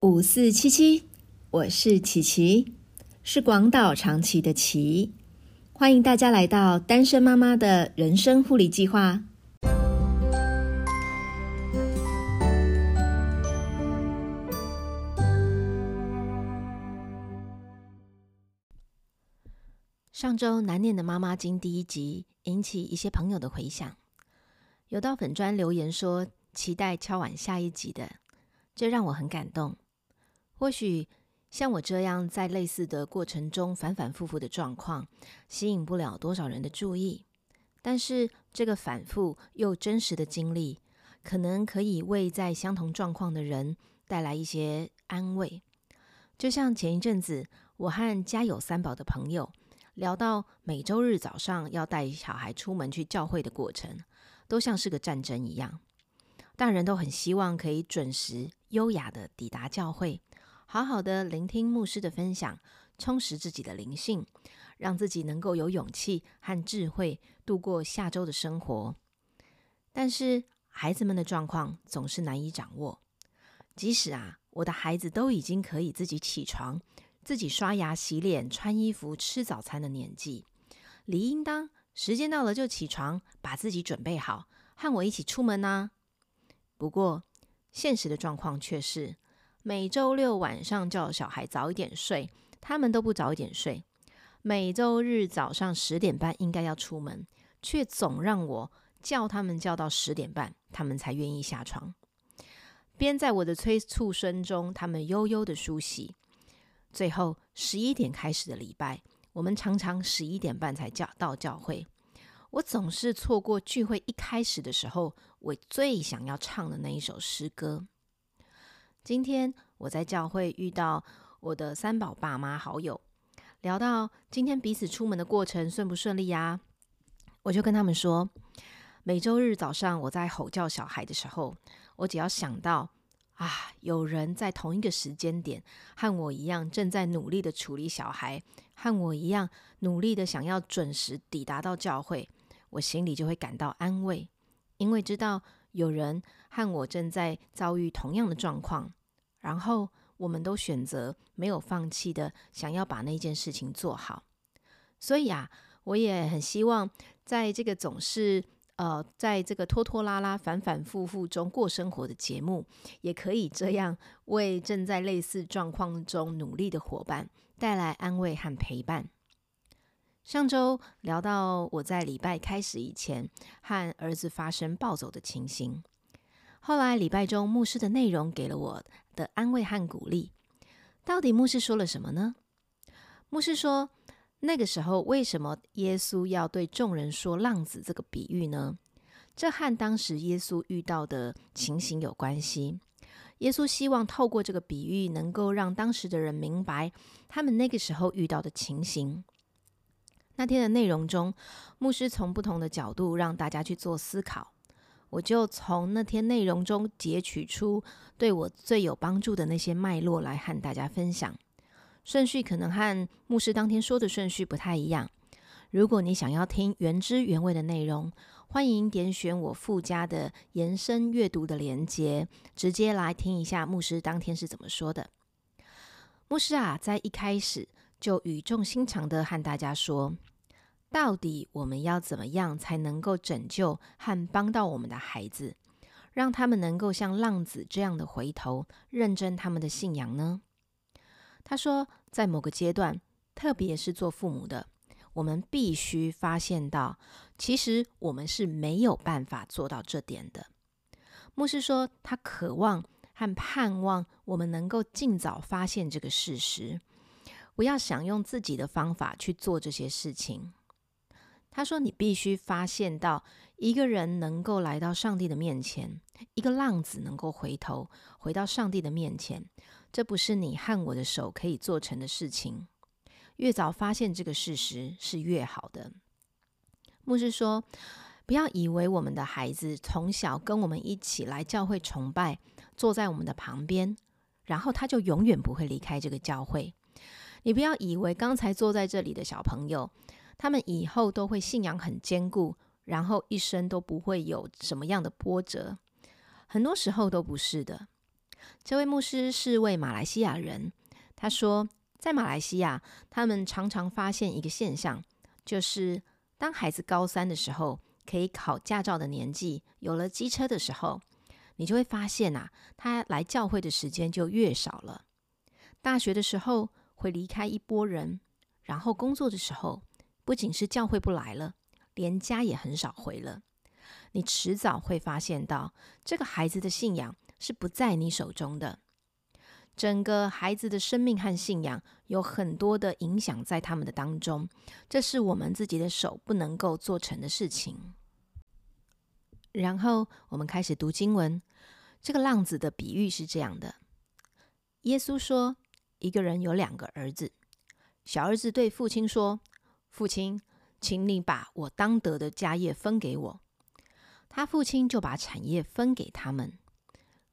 五四七七，我是琪琪，是广岛长崎的琪，欢迎大家来到单身妈妈的人生护理计划。上周难念的妈妈经第一集引起一些朋友的回响，有到粉砖留言说期待敲碗下一集的，这让我很感动。或许像我这样在类似的过程中反反复复的状况，吸引不了多少人的注意，但是这个反复又真实的经历，可能可以为在相同状况的人带来一些安慰。就像前一阵子，我和家有三宝的朋友。聊到每周日早上要带小孩出门去教会的过程，都像是个战争一样。大人都很希望可以准时、优雅的抵达教会，好好的聆听牧师的分享，充实自己的灵性，让自己能够有勇气和智慧度过下周的生活。但是孩子们的状况总是难以掌握，即使啊，我的孩子都已经可以自己起床。自己刷牙、洗脸、穿衣服、吃早餐的年纪，理应当时间到了就起床，把自己准备好，和我一起出门呢。不过，现实的状况却是，每周六晚上叫小孩早一点睡，他们都不早一点睡；每周日早上十点半应该要出门，却总让我叫他们叫到十点半，他们才愿意下床。边在我的催促声中，他们悠悠的梳洗。最后十一点开始的礼拜，我们常常十一点半才叫到教会。我总是错过聚会一开始的时候，我最想要唱的那一首诗歌。今天我在教会遇到我的三宝爸妈好友，聊到今天彼此出门的过程顺不顺利呀？我就跟他们说，每周日早上我在吼叫小孩的时候，我只要想到。啊！有人在同一个时间点和我一样，正在努力的处理小孩，和我一样努力的想要准时抵达到教会，我心里就会感到安慰，因为知道有人和我正在遭遇同样的状况，然后我们都选择没有放弃的想要把那件事情做好。所以啊，我也很希望在这个总是。呃，在这个拖拖拉拉、反反复复中过生活的节目，也可以这样为正在类似状况中努力的伙伴带来安慰和陪伴。上周聊到我在礼拜开始以前和儿子发生暴走的情形，后来礼拜中牧师的内容给了我的安慰和鼓励。到底牧师说了什么呢？牧师说。那个时候，为什么耶稣要对众人说浪子这个比喻呢？这和当时耶稣遇到的情形有关系。耶稣希望透过这个比喻，能够让当时的人明白他们那个时候遇到的情形。那天的内容中，牧师从不同的角度让大家去做思考，我就从那天内容中截取出对我最有帮助的那些脉络来和大家分享。顺序可能和牧师当天说的顺序不太一样。如果你想要听原汁原味的内容，欢迎点选我附加的延伸阅读的连接，直接来听一下牧师当天是怎么说的。牧师啊，在一开始就语重心长的和大家说，到底我们要怎么样才能够拯救和帮到我们的孩子，让他们能够像浪子这样的回头认真他们的信仰呢？他说，在某个阶段，特别是做父母的，我们必须发现到，其实我们是没有办法做到这点的。牧师说，他渴望和盼望我们能够尽早发现这个事实，不要想用自己的方法去做这些事情。他说，你必须发现到，一个人能够来到上帝的面前，一个浪子能够回头回到上帝的面前。这不是你和我的手可以做成的事情。越早发现这个事实是越好的。牧师说：“不要以为我们的孩子从小跟我们一起来教会崇拜，坐在我们的旁边，然后他就永远不会离开这个教会。你不要以为刚才坐在这里的小朋友，他们以后都会信仰很坚固，然后一生都不会有什么样的波折。很多时候都不是的。”这位牧师是位马来西亚人，他说，在马来西亚，他们常常发现一个现象，就是当孩子高三的时候，可以考驾照的年纪，有了机车的时候，你就会发现啊，他来教会的时间就越少了。大学的时候会离开一波人，然后工作的时候，不仅是教会不来了，连家也很少回了。你迟早会发现到，这个孩子的信仰是不在你手中的。整个孩子的生命和信仰有很多的影响在他们的当中，这是我们自己的手不能够做成的事情。然后我们开始读经文，这个浪子的比喻是这样的：耶稣说，一个人有两个儿子，小儿子对父亲说：“父亲，请你把我当得的家业分给我。”他父亲就把产业分给他们。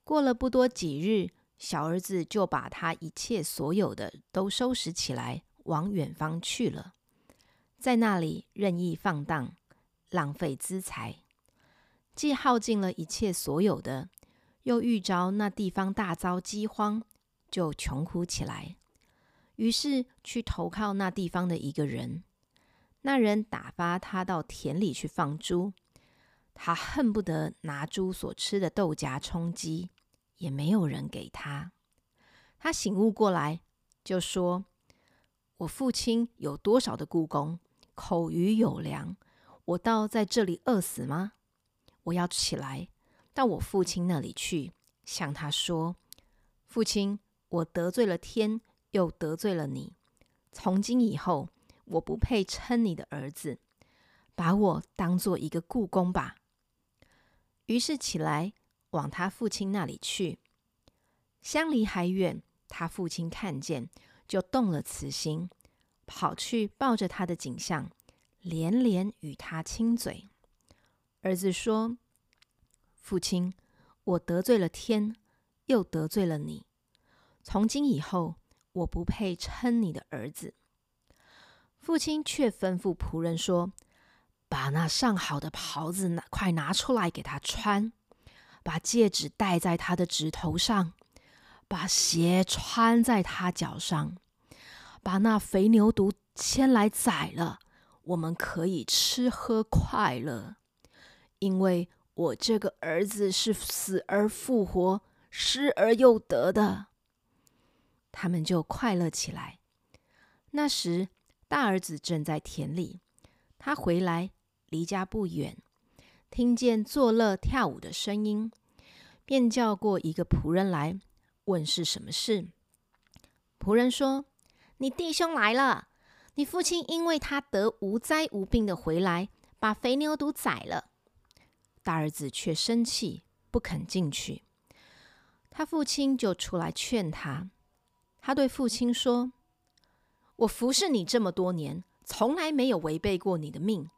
过了不多几日，小儿子就把他一切所有的都收拾起来，往远方去了，在那里任意放荡，浪费资财，既耗尽了一切所有的，又遇着那地方大遭饥荒，就穷苦起来。于是去投靠那地方的一个人，那人打发他到田里去放猪。他恨不得拿猪所吃的豆荚充饥，也没有人给他。他醒悟过来，就说：“我父亲有多少的故宫，口余有粮，我倒在这里饿死吗？我要起来到我父亲那里去，向他说：父亲，我得罪了天，又得罪了你。从今以后，我不配称你的儿子，把我当做一个故宫吧。”于是起来往他父亲那里去，相离还远，他父亲看见，就动了慈心，跑去抱着他的景象，连连与他亲嘴。儿子说：“父亲，我得罪了天，又得罪了你，从今以后，我不配称你的儿子。”父亲却吩咐仆人说。把那上好的袍子拿快拿出来给他穿，把戒指戴在他的指头上，把鞋穿在他脚上，把那肥牛犊牵来宰了，我们可以吃喝快乐，因为我这个儿子是死而复活、失而又得的。他们就快乐起来。那时大儿子正在田里，他回来。离家不远，听见作乐跳舞的声音，便叫过一个仆人来问是什么事。仆人说：“你弟兄来了，你父亲因为他得无灾无病的回来，把肥牛犊宰了。”大儿子却生气，不肯进去。他父亲就出来劝他。他对父亲说：“我服侍你这么多年，从来没有违背过你的命。”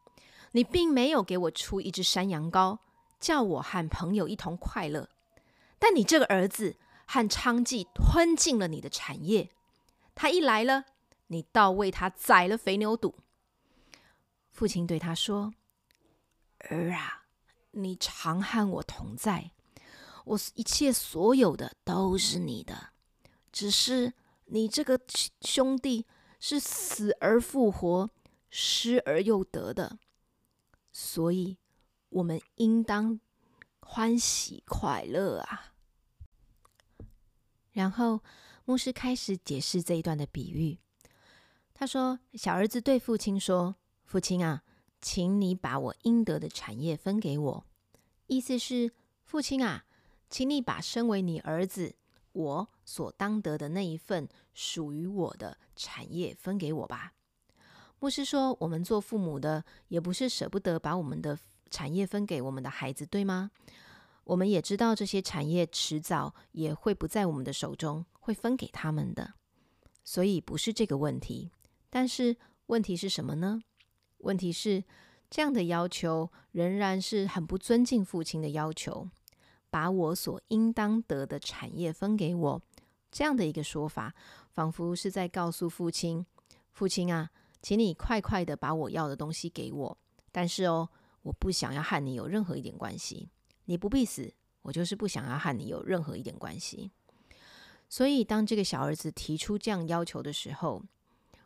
你并没有给我出一只山羊羔，叫我和朋友一同快乐。但你这个儿子和娼妓吞尽了你的产业。他一来了，你倒为他宰了肥牛肚。父亲对他说：“儿啊，你常和我同在，我一切所有的都是你的。只是你这个兄弟是死而复活，失而又得的。”所以，我们应当欢喜快乐啊！然后，牧师开始解释这一段的比喻。他说：“小儿子对父亲说：‘父亲啊，请你把我应得的产业分给我。’意思是，父亲啊，请你把身为你儿子我所当得的那一份属于我的产业分给我吧。”牧师说：“我们做父母的，也不是舍不得把我们的产业分给我们的孩子，对吗？我们也知道这些产业迟早也会不在我们的手中，会分给他们的。所以不是这个问题。但是问题是什么呢？问题是这样的要求仍然是很不尊敬父亲的要求。把我所应当得的产业分给我，这样的一个说法，仿佛是在告诉父亲：父亲啊。”请你快快的把我要的东西给我，但是哦，我不想要和你有任何一点关系。你不必死，我就是不想要和你有任何一点关系。所以，当这个小儿子提出这样要求的时候，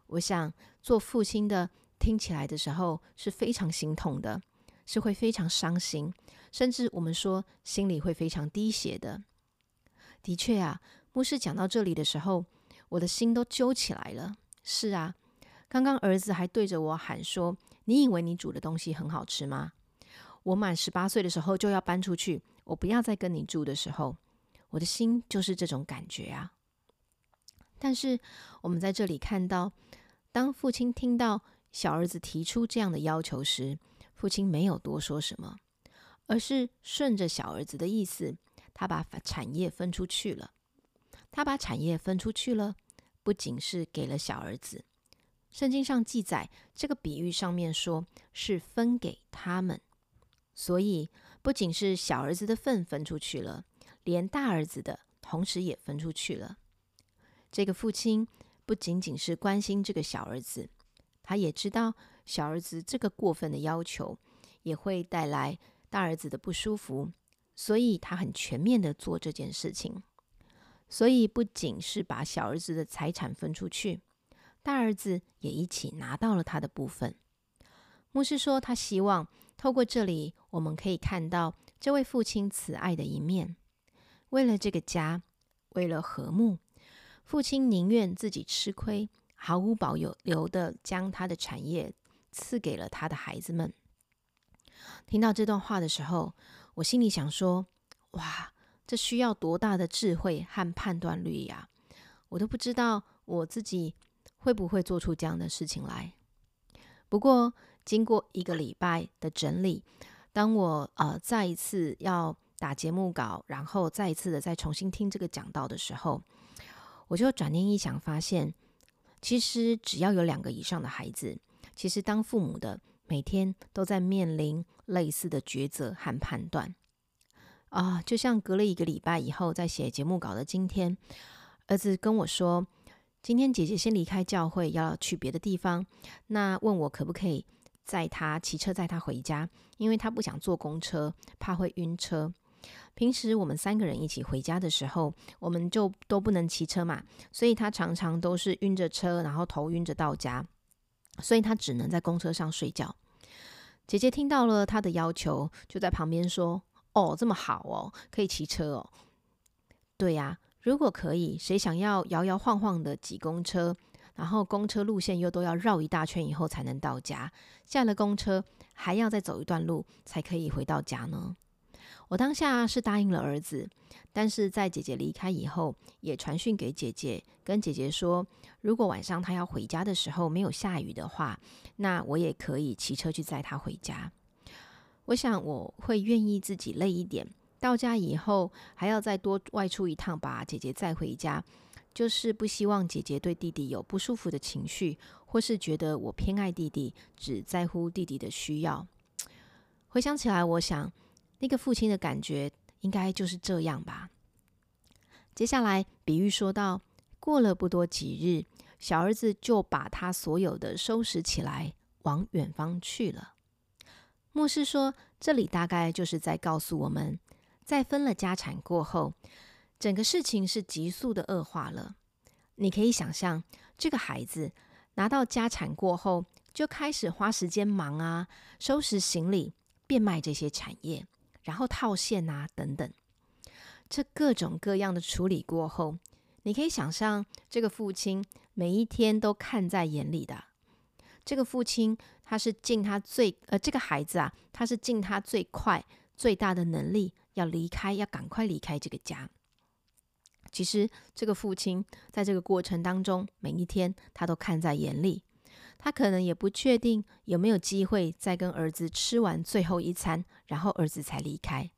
我想做父亲的听起来的时候是非常心痛的，是会非常伤心，甚至我们说心里会非常滴血的。的确啊，牧师讲到这里的时候，我的心都揪起来了。是啊，刚刚儿子还对着我喊说：“你以为你煮的东西很好吃吗？”我满十八岁的时候就要搬出去，我不要再跟你住的时候。我的心就是这种感觉啊！但是我们在这里看到，当父亲听到小儿子提出这样的要求时，父亲没有多说什么，而是顺着小儿子的意思，他把产业分出去了。他把产业分出去了，不仅是给了小儿子，圣经上记载这个比喻上面说是分给他们，所以不仅是小儿子的份分出去了。连大儿子的同时也分出去了。这个父亲不仅仅是关心这个小儿子，他也知道小儿子这个过分的要求也会带来大儿子的不舒服，所以他很全面的做这件事情。所以不仅是把小儿子的财产分出去，大儿子也一起拿到了他的部分。牧师说，他希望透过这里，我们可以看到这位父亲慈爱的一面。为了这个家，为了和睦，父亲宁愿自己吃亏，毫无保留的将他的产业赐给了他的孩子们。听到这段话的时候，我心里想说：哇，这需要多大的智慧和判断力呀！我都不知道我自己会不会做出这样的事情来。不过，经过一个礼拜的整理，当我呃再一次要。打节目稿，然后再一次的再重新听这个讲道的时候，我就转念一想，发现其实只要有两个以上的孩子，其实当父母的每天都在面临类似的抉择和判断啊。就像隔了一个礼拜以后，在写节目稿的今天，儿子跟我说，今天姐姐先离开教会，要去别的地方，那问我可不可以载他骑车载他回家，因为他不想坐公车，怕会晕车。平时我们三个人一起回家的时候，我们就都不能骑车嘛，所以他常常都是晕着车，然后头晕着到家，所以他只能在公车上睡觉。姐姐听到了他的要求，就在旁边说：“哦，这么好哦，可以骑车哦。”对呀，如果可以，谁想要摇摇晃晃的挤公车，然后公车路线又都要绕一大圈以后才能到家，下了公车还要再走一段路才可以回到家呢？我当下是答应了儿子，但是在姐姐离开以后，也传讯给姐姐，跟姐姐说，如果晚上她要回家的时候没有下雨的话，那我也可以骑车去载她回家。我想我会愿意自己累一点，到家以后还要再多外出一趟，把姐姐载回家，就是不希望姐姐对弟弟有不舒服的情绪，或是觉得我偏爱弟弟，只在乎弟弟的需要。回想起来，我想。那个父亲的感觉应该就是这样吧。接下来，比喻说到，过了不多几日，小儿子就把他所有的收拾起来，往远方去了。牧师说，这里大概就是在告诉我们，在分了家产过后，整个事情是急速的恶化了。你可以想象，这个孩子拿到家产过后，就开始花时间忙啊，收拾行李，变卖这些产业。然后套现啊，等等，这各种各样的处理过后，你可以想象这个父亲每一天都看在眼里的。这个父亲他是尽他最呃，这个孩子啊，他是尽他最快最大的能力要离开，要赶快离开这个家。其实这个父亲在这个过程当中，每一天他都看在眼里。他可能也不确定有没有机会再跟儿子吃完最后一餐，然后儿子才离开。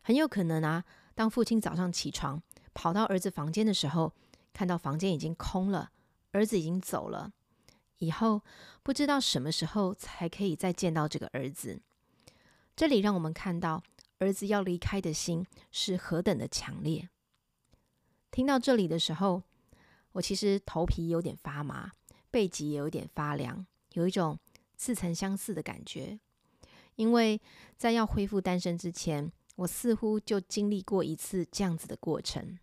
很有可能啊，当父亲早上起床跑到儿子房间的时候，看到房间已经空了，儿子已经走了，以后不知道什么时候才可以再见到这个儿子。这里让我们看到儿子要离开的心是何等的强烈。听到这里的时候，我其实头皮有点发麻。背脊也有点发凉，有一种似曾相似的感觉。因为在要恢复单身之前，我似乎就经历过一次这样子的过程。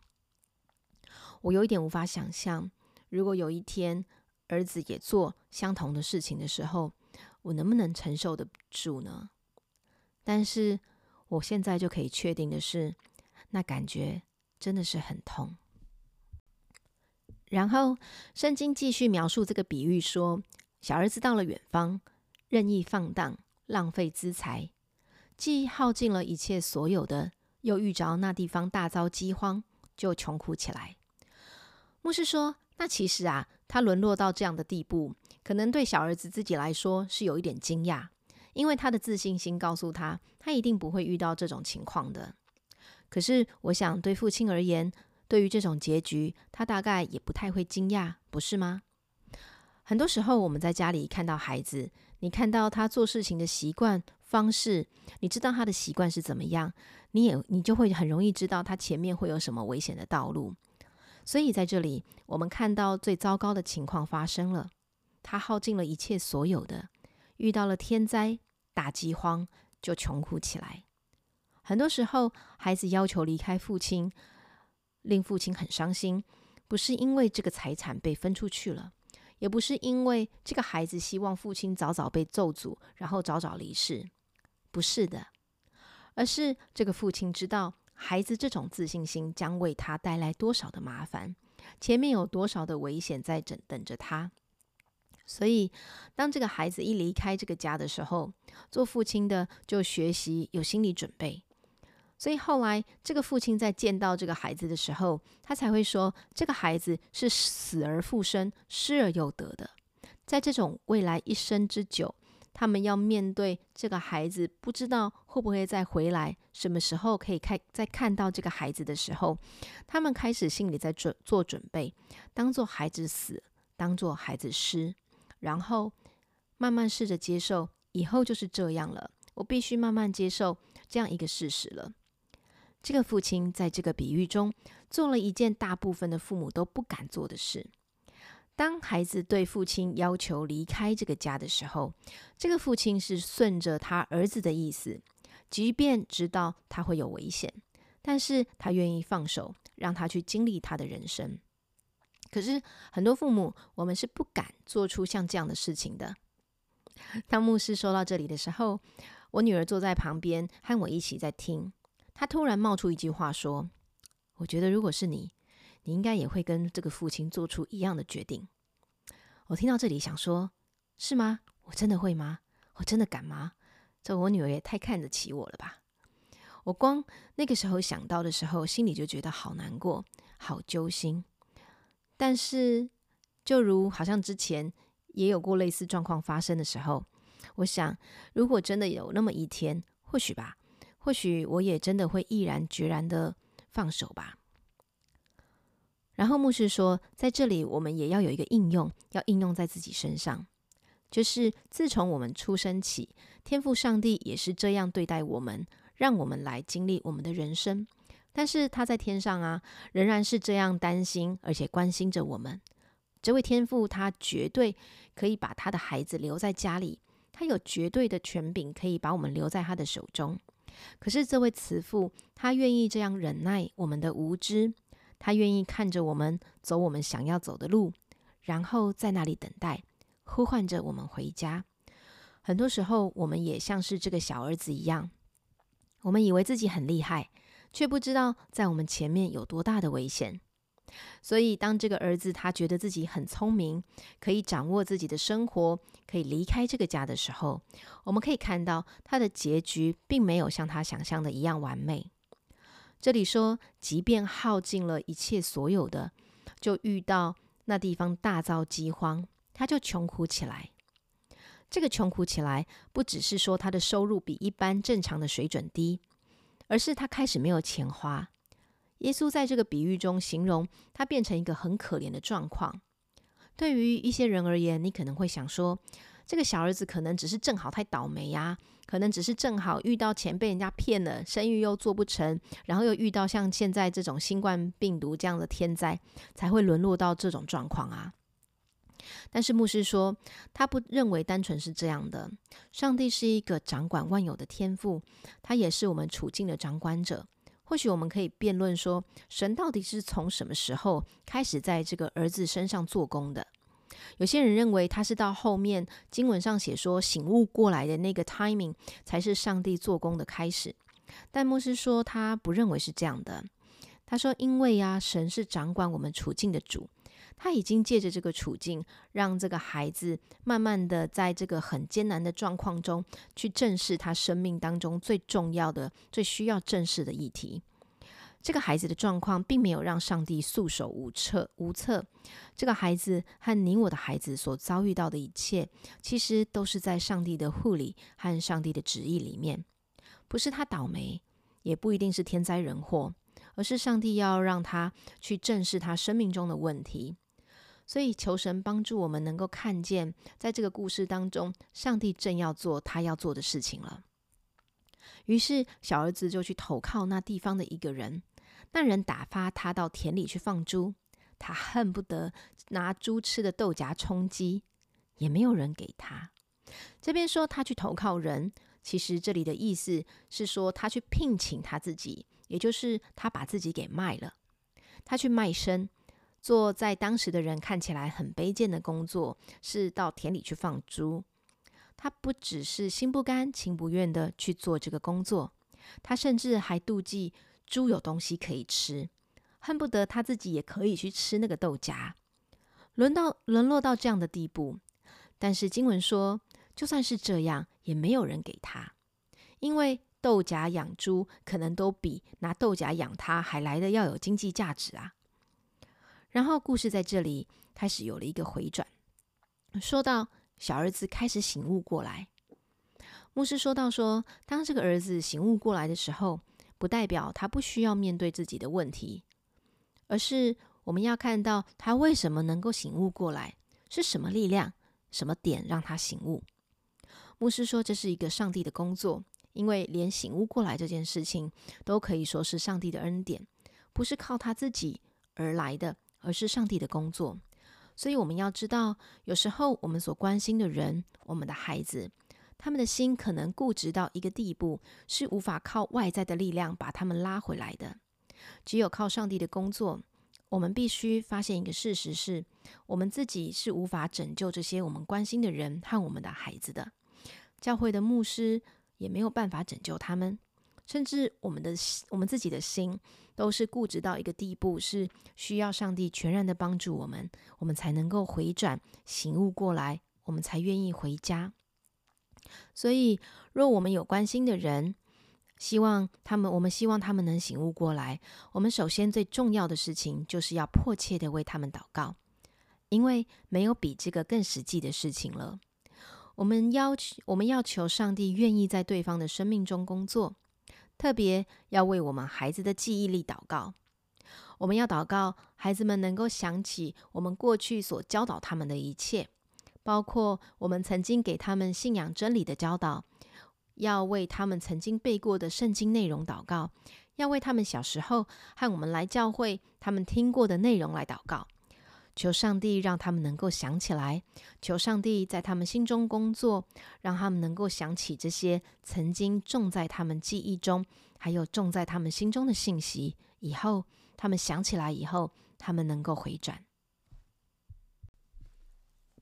我有一点无法想象，如果有一天儿子也做相同的事情的时候，我能不能承受得住呢？但是我现在就可以确定的是，那感觉真的是很痛。然后圣经继续描述这个比喻说，小儿子到了远方，任意放荡，浪费资财，既耗尽了一切所有的，又遇着那地方大遭饥荒，就穷苦起来。牧师说，那其实啊，他沦落到这样的地步，可能对小儿子自己来说是有一点惊讶，因为他的自信心告诉他，他一定不会遇到这种情况的。可是，我想对父亲而言，对于这种结局，他大概也不太会惊讶，不是吗？很多时候，我们在家里看到孩子，你看到他做事情的习惯方式，你知道他的习惯是怎么样，你也你就会很容易知道他前面会有什么危险的道路。所以在这里，我们看到最糟糕的情况发生了，他耗尽了一切所有的，遇到了天灾大饥荒，就穷苦起来。很多时候，孩子要求离开父亲。令父亲很伤心，不是因为这个财产被分出去了，也不是因为这个孩子希望父亲早早被咒诅，然后早早离世，不是的，而是这个父亲知道孩子这种自信心将为他带来多少的麻烦，前面有多少的危险在等等着他，所以当这个孩子一离开这个家的时候，做父亲的就学习有心理准备。所以后来，这个父亲在见到这个孩子的时候，他才会说：“这个孩子是死而复生、失而又得的。”在这种未来一生之久，他们要面对这个孩子，不知道会不会再回来，什么时候可以看再看到这个孩子的时候，他们开始心里在准做准备，当做孩子死，当做孩子失，然后慢慢试着接受，以后就是这样了。我必须慢慢接受这样一个事实了。这个父亲在这个比喻中做了一件大部分的父母都不敢做的事。当孩子对父亲要求离开这个家的时候，这个父亲是顺着他儿子的意思，即便知道他会有危险，但是他愿意放手，让他去经历他的人生。可是很多父母，我们是不敢做出像这样的事情的。当牧师说到这里的时候，我女儿坐在旁边和我一起在听。他突然冒出一句话说：“我觉得如果是你，你应该也会跟这个父亲做出一样的决定。”我听到这里想说：“是吗？我真的会吗？我真的敢吗？这我女儿也太看得起我了吧！”我光那个时候想到的时候，心里就觉得好难过、好揪心。但是，就如好像之前也有过类似状况发生的时候，我想，如果真的有那么一天，或许吧。或许我也真的会毅然决然的放手吧。然后牧师说，在这里我们也要有一个应用，要应用在自己身上，就是自从我们出生起，天赋上帝也是这样对待我们，让我们来经历我们的人生。但是他在天上啊，仍然是这样担心而且关心着我们。这位天父他绝对可以把他的孩子留在家里，他有绝对的权柄，可以把我们留在他的手中。可是这位慈父，他愿意这样忍耐我们的无知，他愿意看着我们走我们想要走的路，然后在那里等待，呼唤着我们回家。很多时候，我们也像是这个小儿子一样，我们以为自己很厉害，却不知道在我们前面有多大的危险。所以，当这个儿子他觉得自己很聪明，可以掌握自己的生活，可以离开这个家的时候，我们可以看到他的结局并没有像他想象的一样完美。这里说，即便耗尽了一切所有的，就遇到那地方大遭饥荒，他就穷苦起来。这个穷苦起来，不只是说他的收入比一般正常的水准低，而是他开始没有钱花。耶稣在这个比喻中形容他变成一个很可怜的状况。对于一些人而言，你可能会想说，这个小儿子可能只是正好太倒霉呀，可能只是正好遇到钱被人家骗了，生意又做不成，然后又遇到像现在这种新冠病毒这样的天灾，才会沦落到这种状况啊。但是牧师说，他不认为单纯是这样的。上帝是一个掌管万有的天赋，他也是我们处境的掌管者。或许我们可以辩论说，神到底是从什么时候开始在这个儿子身上做工的？有些人认为他是到后面经文上写说醒悟过来的那个 timing 才是上帝做工的开始，但牧师说他不认为是这样的。他说：“因为呀，神是掌管我们处境的主，他已经借着这个处境，让这个孩子慢慢的在这个很艰难的状况中，去正视他生命当中最重要的、最需要正视的议题。这个孩子的状况，并没有让上帝束手无策。无策，这个孩子和你我的孩子所遭遇到的一切，其实都是在上帝的护理和上帝的旨意里面，不是他倒霉，也不一定是天灾人祸。”而是上帝要让他去正视他生命中的问题，所以求神帮助我们能够看见，在这个故事当中，上帝正要做他要做的事情了。于是小儿子就去投靠那地方的一个人，那人打发他到田里去放猪，他恨不得拿猪吃的豆荚充饥，也没有人给他。这边说他去投靠人，其实这里的意思是说他去聘请他自己。也就是他把自己给卖了，他去卖身，做在当时的人看起来很卑贱的工作，是到田里去放猪。他不只是心不甘情不愿的去做这个工作，他甚至还妒忌猪有东西可以吃，恨不得他自己也可以去吃那个豆荚。沦到沦落到这样的地步，但是经文说，就算是这样，也没有人给他，因为。豆荚养猪可能都比拿豆荚养他还来的要有经济价值啊。然后故事在这里开始有了一个回转，说到小儿子开始醒悟过来。牧师说到说，当这个儿子醒悟过来的时候，不代表他不需要面对自己的问题，而是我们要看到他为什么能够醒悟过来，是什么力量、什么点让他醒悟。牧师说，这是一个上帝的工作。因为连醒悟过来这件事情，都可以说是上帝的恩典，不是靠他自己而来的，而是上帝的工作。所以我们要知道，有时候我们所关心的人，我们的孩子，他们的心可能固执到一个地步，是无法靠外在的力量把他们拉回来的。只有靠上帝的工作，我们必须发现一个事实：是我们自己是无法拯救这些我们关心的人和我们的孩子的。教会的牧师。也没有办法拯救他们，甚至我们的我们自己的心都是固执到一个地步，是需要上帝全然的帮助我们，我们才能够回转醒悟过来，我们才愿意回家。所以，若我们有关心的人，希望他们，我们希望他们能醒悟过来，我们首先最重要的事情就是要迫切的为他们祷告，因为没有比这个更实际的事情了。我们要求，我们要求上帝愿意在对方的生命中工作，特别要为我们孩子的记忆力祷告。我们要祷告，孩子们能够想起我们过去所教导他们的一切，包括我们曾经给他们信仰真理的教导。要为他们曾经背过的圣经内容祷告，要为他们小时候和我们来教会他们听过的内容来祷告。求上帝让他们能够想起来，求上帝在他们心中工作，让他们能够想起这些曾经种在他们记忆中，还有种在他们心中的信息。以后他们想起来以后，他们能够回转。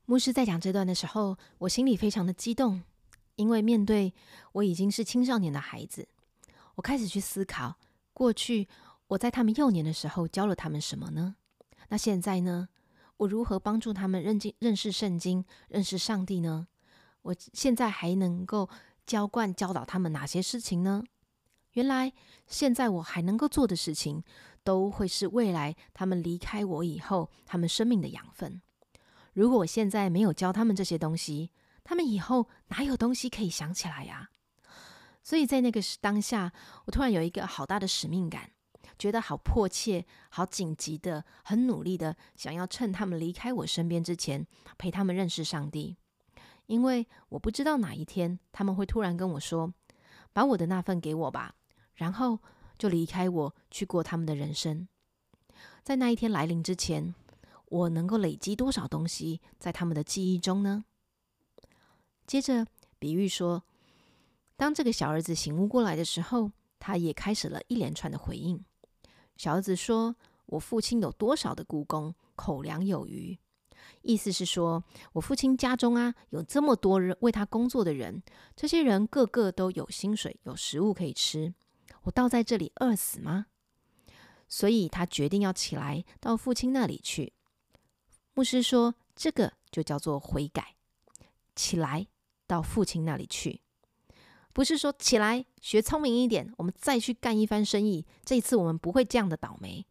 牧师在讲这段的时候，我心里非常的激动，因为面对我已经是青少年的孩子，我开始去思考，过去我在他们幼年的时候教了他们什么呢？那现在呢？我如何帮助他们认经、认识圣经、认识上帝呢？我现在还能够浇灌、教导他们哪些事情呢？原来，现在我还能够做的事情，都会是未来他们离开我以后，他们生命的养分。如果我现在没有教他们这些东西，他们以后哪有东西可以想起来呀？所以在那个当下，我突然有一个好大的使命感。觉得好迫切、好紧急的，很努力的想要趁他们离开我身边之前，陪他们认识上帝。因为我不知道哪一天他们会突然跟我说：“把我的那份给我吧。”然后就离开我去过他们的人生。在那一天来临之前，我能够累积多少东西在他们的记忆中呢？接着比喻说，当这个小儿子醒悟过来的时候。他也开始了一连串的回应。小儿子说：“我父亲有多少的雇工，口粮有余。”意思是说，我父亲家中啊有这么多人为他工作的人，这些人个个都有薪水、有食物可以吃，我倒在这里饿死吗？所以他决定要起来到父亲那里去。牧师说，这个就叫做悔改，起来到父亲那里去，不是说起来学聪明一点，我们再去干一番生意。这一次我们不会这样的倒霉。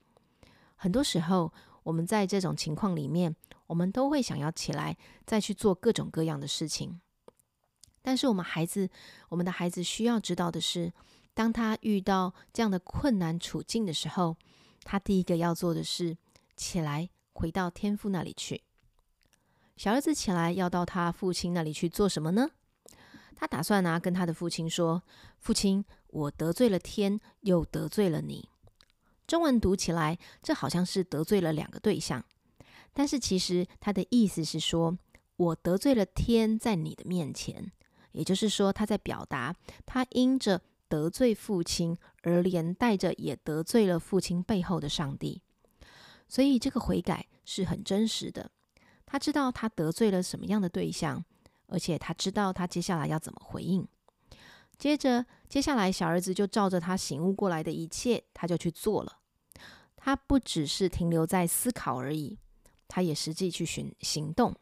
很多时候，我们在这种情况里面，我们都会想要起来再去做各种各样的事情。但是我们孩子，我们的孩子需要知道的是。当他遇到这样的困难处境的时候，他第一个要做的是起来回到天父那里去。小儿子起来要到他父亲那里去做什么呢？他打算呢跟他的父亲说：“父亲，我得罪了天，又得罪了你。”中文读起来，这好像是得罪了两个对象，但是其实他的意思是说：“我得罪了天，在你的面前。”也就是说，他在表达他因着。得罪父亲，而连带着也得罪了父亲背后的上帝，所以这个悔改是很真实的。他知道他得罪了什么样的对象，而且他知道他接下来要怎么回应。接着，接下来小儿子就照着他醒悟过来的一切，他就去做了。他不只是停留在思考而已，他也实际去行行动。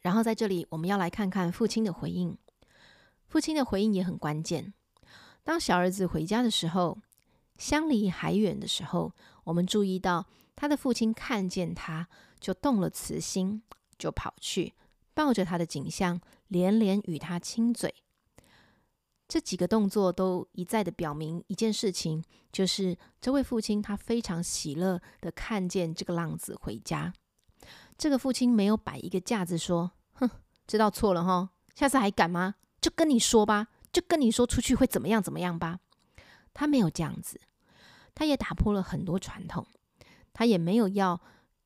然后在这里，我们要来看看父亲的回应。父亲的回应也很关键。当小儿子回家的时候，相离还远的时候，我们注意到他的父亲看见他就动了慈心，就跑去抱着他的景象，连连与他亲嘴。这几个动作都一再的表明一件事情，就是这位父亲他非常喜乐的看见这个浪子回家。这个父亲没有摆一个架子说：“哼，知道错了哈，下次还敢吗？就跟你说吧。”就跟你说出去会怎么样怎么样吧，他没有这样子，他也打破了很多传统，他也没有要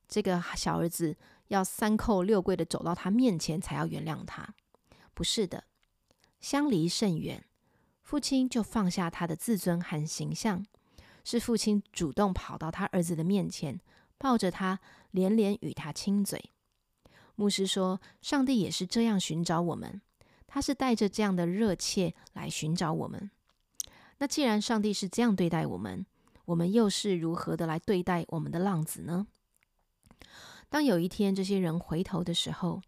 这个小儿子要三叩六跪的走到他面前才要原谅他，不是的，相离甚远，父亲就放下他的自尊和形象，是父亲主动跑到他儿子的面前，抱着他，连连与他亲嘴。牧师说，上帝也是这样寻找我们。他是带着这样的热切来寻找我们。那既然上帝是这样对待我们，我们又是如何的来对待我们的浪子呢？当有一天这些人回头的时候，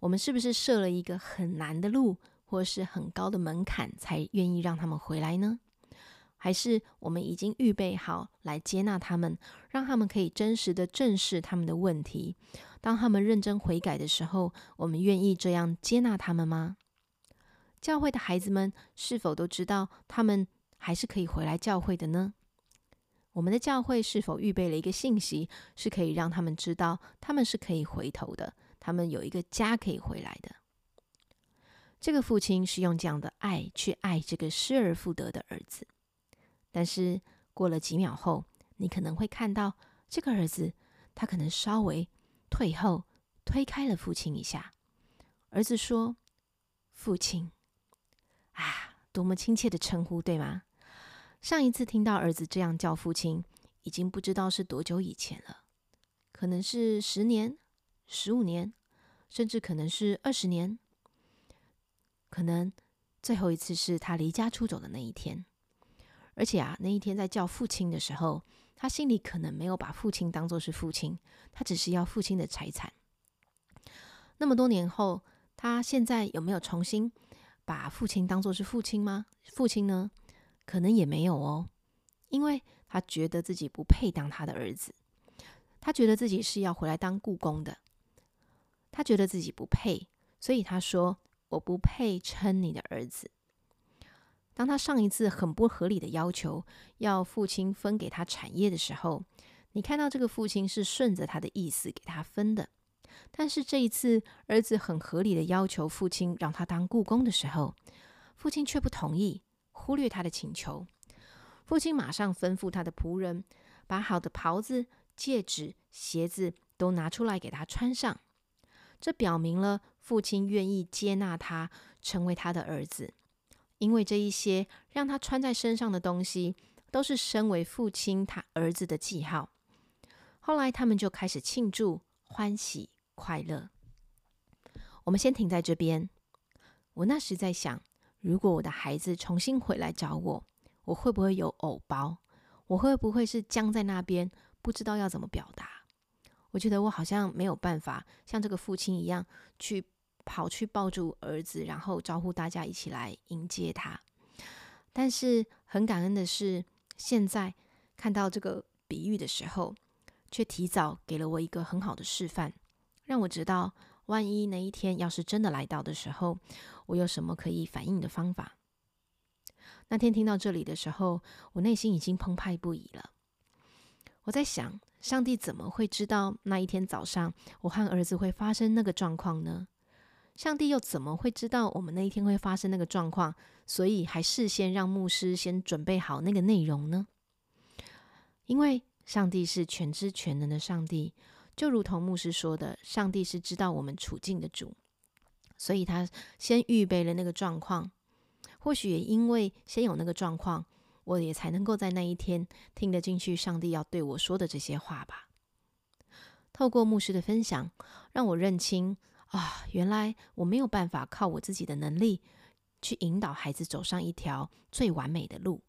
我们是不是设了一个很难的路，或是很高的门槛，才愿意让他们回来呢？还是我们已经预备好来接纳他们，让他们可以真实的正视他们的问题？当他们认真悔改的时候，我们愿意这样接纳他们吗？教会的孩子们是否都知道他们还是可以回来教会的呢？我们的教会是否预备了一个信息，是可以让他们知道他们是可以回头的，他们有一个家可以回来的？这个父亲是用这样的爱去爱这个失而复得的儿子，但是过了几秒后，你可能会看到这个儿子，他可能稍微退后，推开了父亲一下。儿子说：“父亲。”啊，多么亲切的称呼，对吗？上一次听到儿子这样叫父亲，已经不知道是多久以前了，可能是十年、十五年，甚至可能是二十年。可能最后一次是他离家出走的那一天，而且啊，那一天在叫父亲的时候，他心里可能没有把父亲当作是父亲，他只是要父亲的财产。那么多年后，他现在有没有重新？把父亲当作是父亲吗？父亲呢？可能也没有哦，因为他觉得自己不配当他的儿子，他觉得自己是要回来当故宫的，他觉得自己不配，所以他说：“我不配称你的儿子。”当他上一次很不合理的要求要父亲分给他产业的时候，你看到这个父亲是顺着他的意思给他分的。但是这一次，儿子很合理的要求父亲让他当故宫的时候，父亲却不同意，忽略他的请求。父亲马上吩咐他的仆人，把好的袍子、戒指、鞋子都拿出来给他穿上。这表明了父亲愿意接纳他，成为他的儿子。因为这一些让他穿在身上的东西，都是身为父亲他儿子的记号。后来他们就开始庆祝、欢喜、快乐。我们先停在这边。我那时在想，如果我的孩子重新回来找我，我会不会有偶包？我会不会是僵在那边，不知道要怎么表达？我觉得我好像没有办法像这个父亲一样，去跑去抱住儿子，然后招呼大家一起来迎接他。但是很感恩的是，现在看到这个比喻的时候，却提早给了我一个很好的示范，让我知道，万一那一天要是真的来到的时候，我有什么可以反应的方法？那天听到这里的时候，我内心已经澎湃不已了。我在想，上帝怎么会知道那一天早上我和儿子会发生那个状况呢？上帝又怎么会知道我们那一天会发生那个状况，所以还事先让牧师先准备好那个内容呢？因为上帝是全知全能的上帝，就如同牧师说的，上帝是知道我们处境的主。所以他先预备了那个状况，或许也因为先有那个状况，我也才能够在那一天听得进去上帝要对我说的这些话吧。透过牧师的分享，让我认清啊，原来我没有办法靠我自己的能力去引导孩子走上一条最完美的路。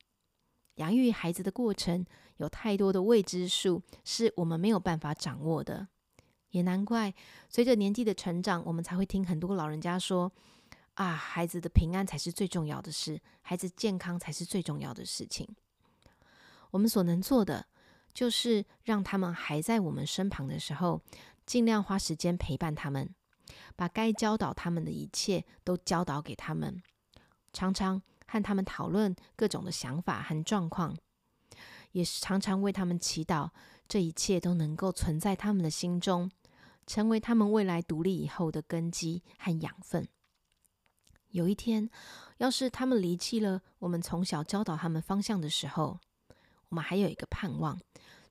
养育孩子的过程有太多的未知数，是我们没有办法掌握的。也难怪，随着年纪的成长，我们才会听很多老人家说：“啊，孩子的平安才是最重要的事，孩子健康才是最重要的事情。”我们所能做的，就是让他们还在我们身旁的时候，尽量花时间陪伴他们，把该教导他们的一切都教导给他们，常常和他们讨论各种的想法和状况，也是常常为他们祈祷，这一切都能够存在他们的心中。成为他们未来独立以后的根基和养分。有一天，要是他们离弃了我们从小教导他们方向的时候，我们还有一个盼望，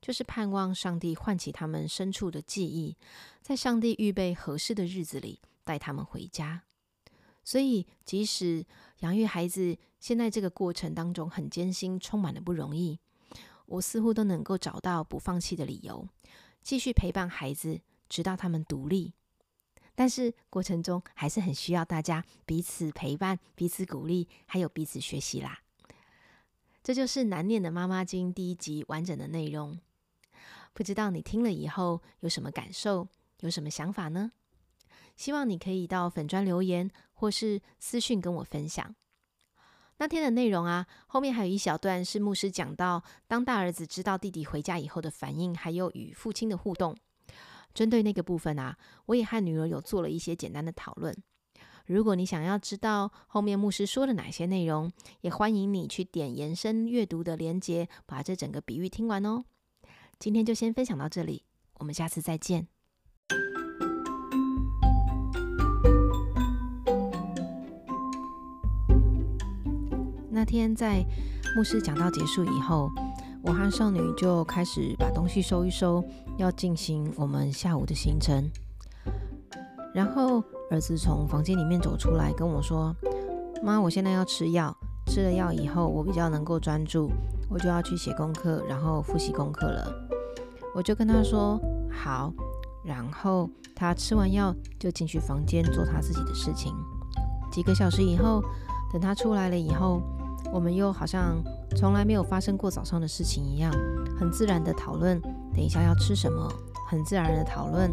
就是盼望上帝唤起他们深处的记忆，在上帝预备合适的日子里带他们回家。所以，即使养育孩子现在这个过程当中很艰辛，充满了不容易，我似乎都能够找到不放弃的理由，继续陪伴孩子。直到他们独立，但是过程中还是很需要大家彼此陪伴、彼此鼓励，还有彼此学习啦。这就是《难念的妈妈经》第一集完整的内容。不知道你听了以后有什么感受，有什么想法呢？希望你可以到粉砖留言，或是私讯跟我分享。那天的内容啊，后面还有一小段是牧师讲到，当大儿子知道弟弟回家以后的反应，还有与父亲的互动。针对那个部分啊，我也和女儿有做了一些简单的讨论。如果你想要知道后面牧师说的哪些内容，也欢迎你去点延伸阅读的连接，把这整个比喻听完哦。今天就先分享到这里，我们下次再见。那天在牧师讲到结束以后。我和少女就开始把东西收一收，要进行我们下午的行程。然后儿子从房间里面走出来跟我说：“妈，我现在要吃药，吃了药以后我比较能够专注，我就要去写功课，然后复习功课了。”我就跟他说：“好。”然后他吃完药就进去房间做他自己的事情。几个小时以后，等他出来了以后，我们又好像。从来没有发生过早上的事情一样，很自然的讨论，等一下要吃什么，很自然的讨论，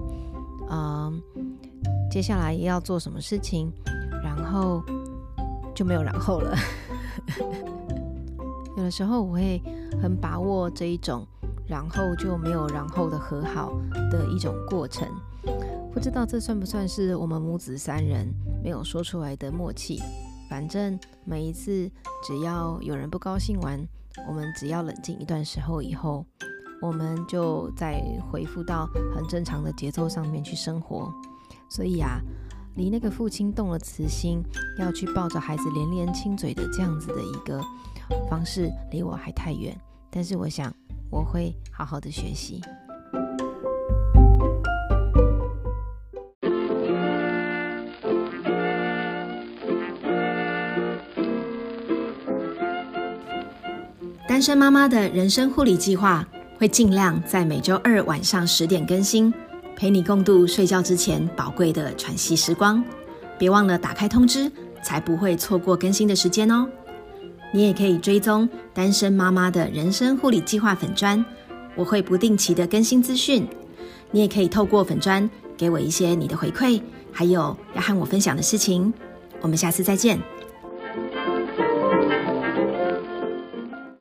嗯，接下来要做什么事情，然后就没有然后了。有的时候我会很把握这一种，然后就没有然后的和好的一种过程，不知道这算不算是我们母子三人没有说出来的默契。反正每一次只要有人不高兴完，我们只要冷静一段时候以后，我们就再回复到很正常的节奏上面去生活。所以啊，离那个父亲动了慈心要去抱着孩子连连亲嘴的这样子的一个方式，离我还太远。但是我想我会好好的学习。单身妈妈的人生护理计划会尽量在每周二晚上十点更新，陪你共度睡觉之前宝贵的喘息时光。别忘了打开通知，才不会错过更新的时间哦。你也可以追踪单身妈妈的人生护理计划粉砖，我会不定期的更新资讯。你也可以透过粉砖给我一些你的回馈，还有要和我分享的事情。我们下次再见。